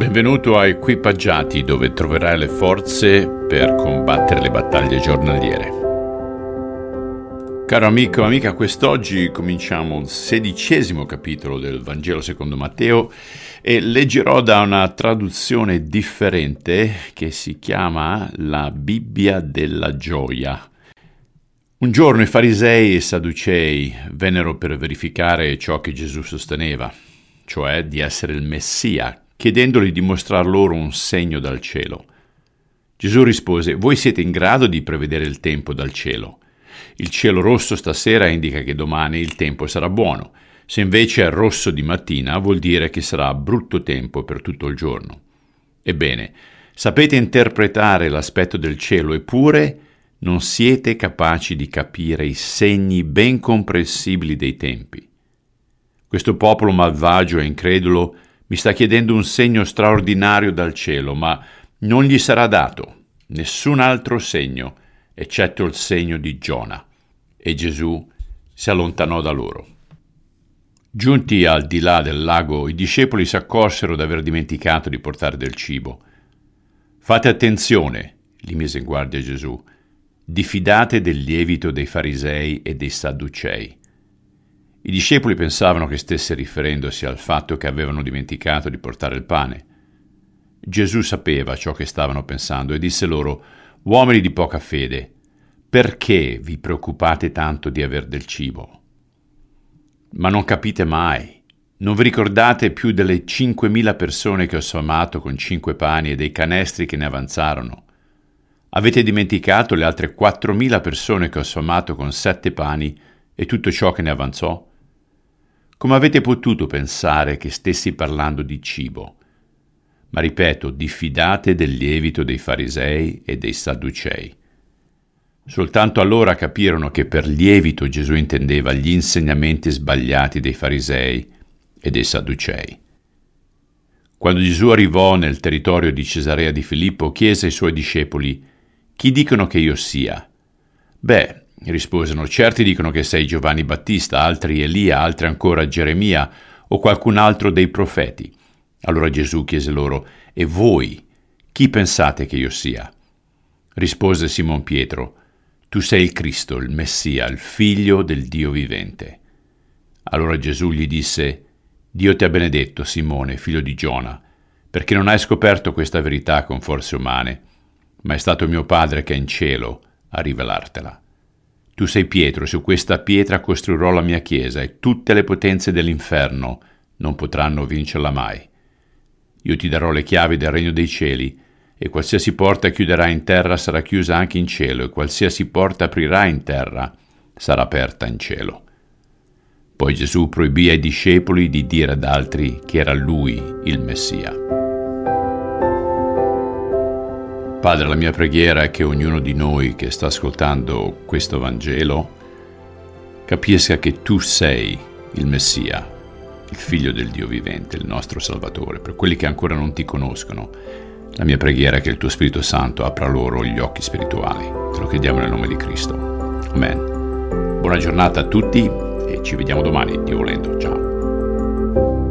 Benvenuto a Equipaggiati dove troverai le forze per combattere le battaglie giornaliere. Caro amico, amica, quest'oggi cominciamo il sedicesimo capitolo del Vangelo secondo Matteo e leggerò da una traduzione differente che si chiama la Bibbia della gioia. Un giorno i farisei e i sadducei vennero per verificare ciò che Gesù sosteneva, cioè di essere il Messia, chiedendogli di mostrar loro un segno dal cielo. Gesù rispose, Voi siete in grado di prevedere il tempo dal cielo. Il cielo rosso stasera indica che domani il tempo sarà buono. Se invece è rosso di mattina vuol dire che sarà brutto tempo per tutto il giorno. Ebbene, sapete interpretare l'aspetto del cielo eppure non siete capaci di capire i segni ben comprensibili dei tempi. Questo popolo malvagio e incredulo mi sta chiedendo un segno straordinario dal cielo, ma non gli sarà dato nessun altro segno, eccetto il segno di Giona. E Gesù si allontanò da loro. Giunti al di là del lago, i discepoli si accorsero d'aver dimenticato di portare del cibo. Fate attenzione, li mise in guardia Gesù, diffidate del lievito dei farisei e dei sadducei. I discepoli pensavano che stesse riferendosi al fatto che avevano dimenticato di portare il pane. Gesù sapeva ciò che stavano pensando e disse loro, Uomini di poca fede, perché vi preoccupate tanto di aver del cibo? Ma non capite mai, non vi ricordate più delle cinquemila persone che ho sfamato con cinque pani e dei canestri che ne avanzarono? Avete dimenticato le altre quattromila persone che ho sfamato con sette pani e tutto ciò che ne avanzò? Come avete potuto pensare che stessi parlando di cibo? Ma ripeto, diffidate del lievito dei farisei e dei sadducei. Soltanto allora capirono che per lievito Gesù intendeva gli insegnamenti sbagliati dei farisei e dei sadducei. Quando Gesù arrivò nel territorio di Cesarea di Filippo, chiese ai suoi discepoli, Chi dicono che io sia? Beh, Risposero, certi dicono che sei Giovanni Battista, altri Elia, altri ancora Geremia o qualcun altro dei profeti. Allora Gesù chiese loro, e voi, chi pensate che io sia? Rispose Simon Pietro, tu sei il Cristo, il Messia, il figlio del Dio vivente. Allora Gesù gli disse, Dio ti ha benedetto, Simone, figlio di Giona, perché non hai scoperto questa verità con forze umane, ma è stato mio Padre che è in cielo a rivelartela. Tu sei Pietro, su questa pietra costruirò la mia chiesa e tutte le potenze dell'inferno non potranno vincerla mai. Io ti darò le chiavi del regno dei cieli, e qualsiasi porta chiuderai in terra sarà chiusa anche in cielo, e qualsiasi porta aprirai in terra sarà aperta in cielo. Poi Gesù proibì ai discepoli di dire ad altri che era lui il Messia. Padre, la mia preghiera è che ognuno di noi che sta ascoltando questo Vangelo capisca che tu sei il Messia, il figlio del Dio vivente, il nostro Salvatore. Per quelli che ancora non ti conoscono, la mia preghiera è che il tuo Spirito Santo apra loro gli occhi spirituali. Te lo chiediamo nel nome di Cristo. Amen. Buona giornata a tutti e ci vediamo domani, Dio volendo. Ciao.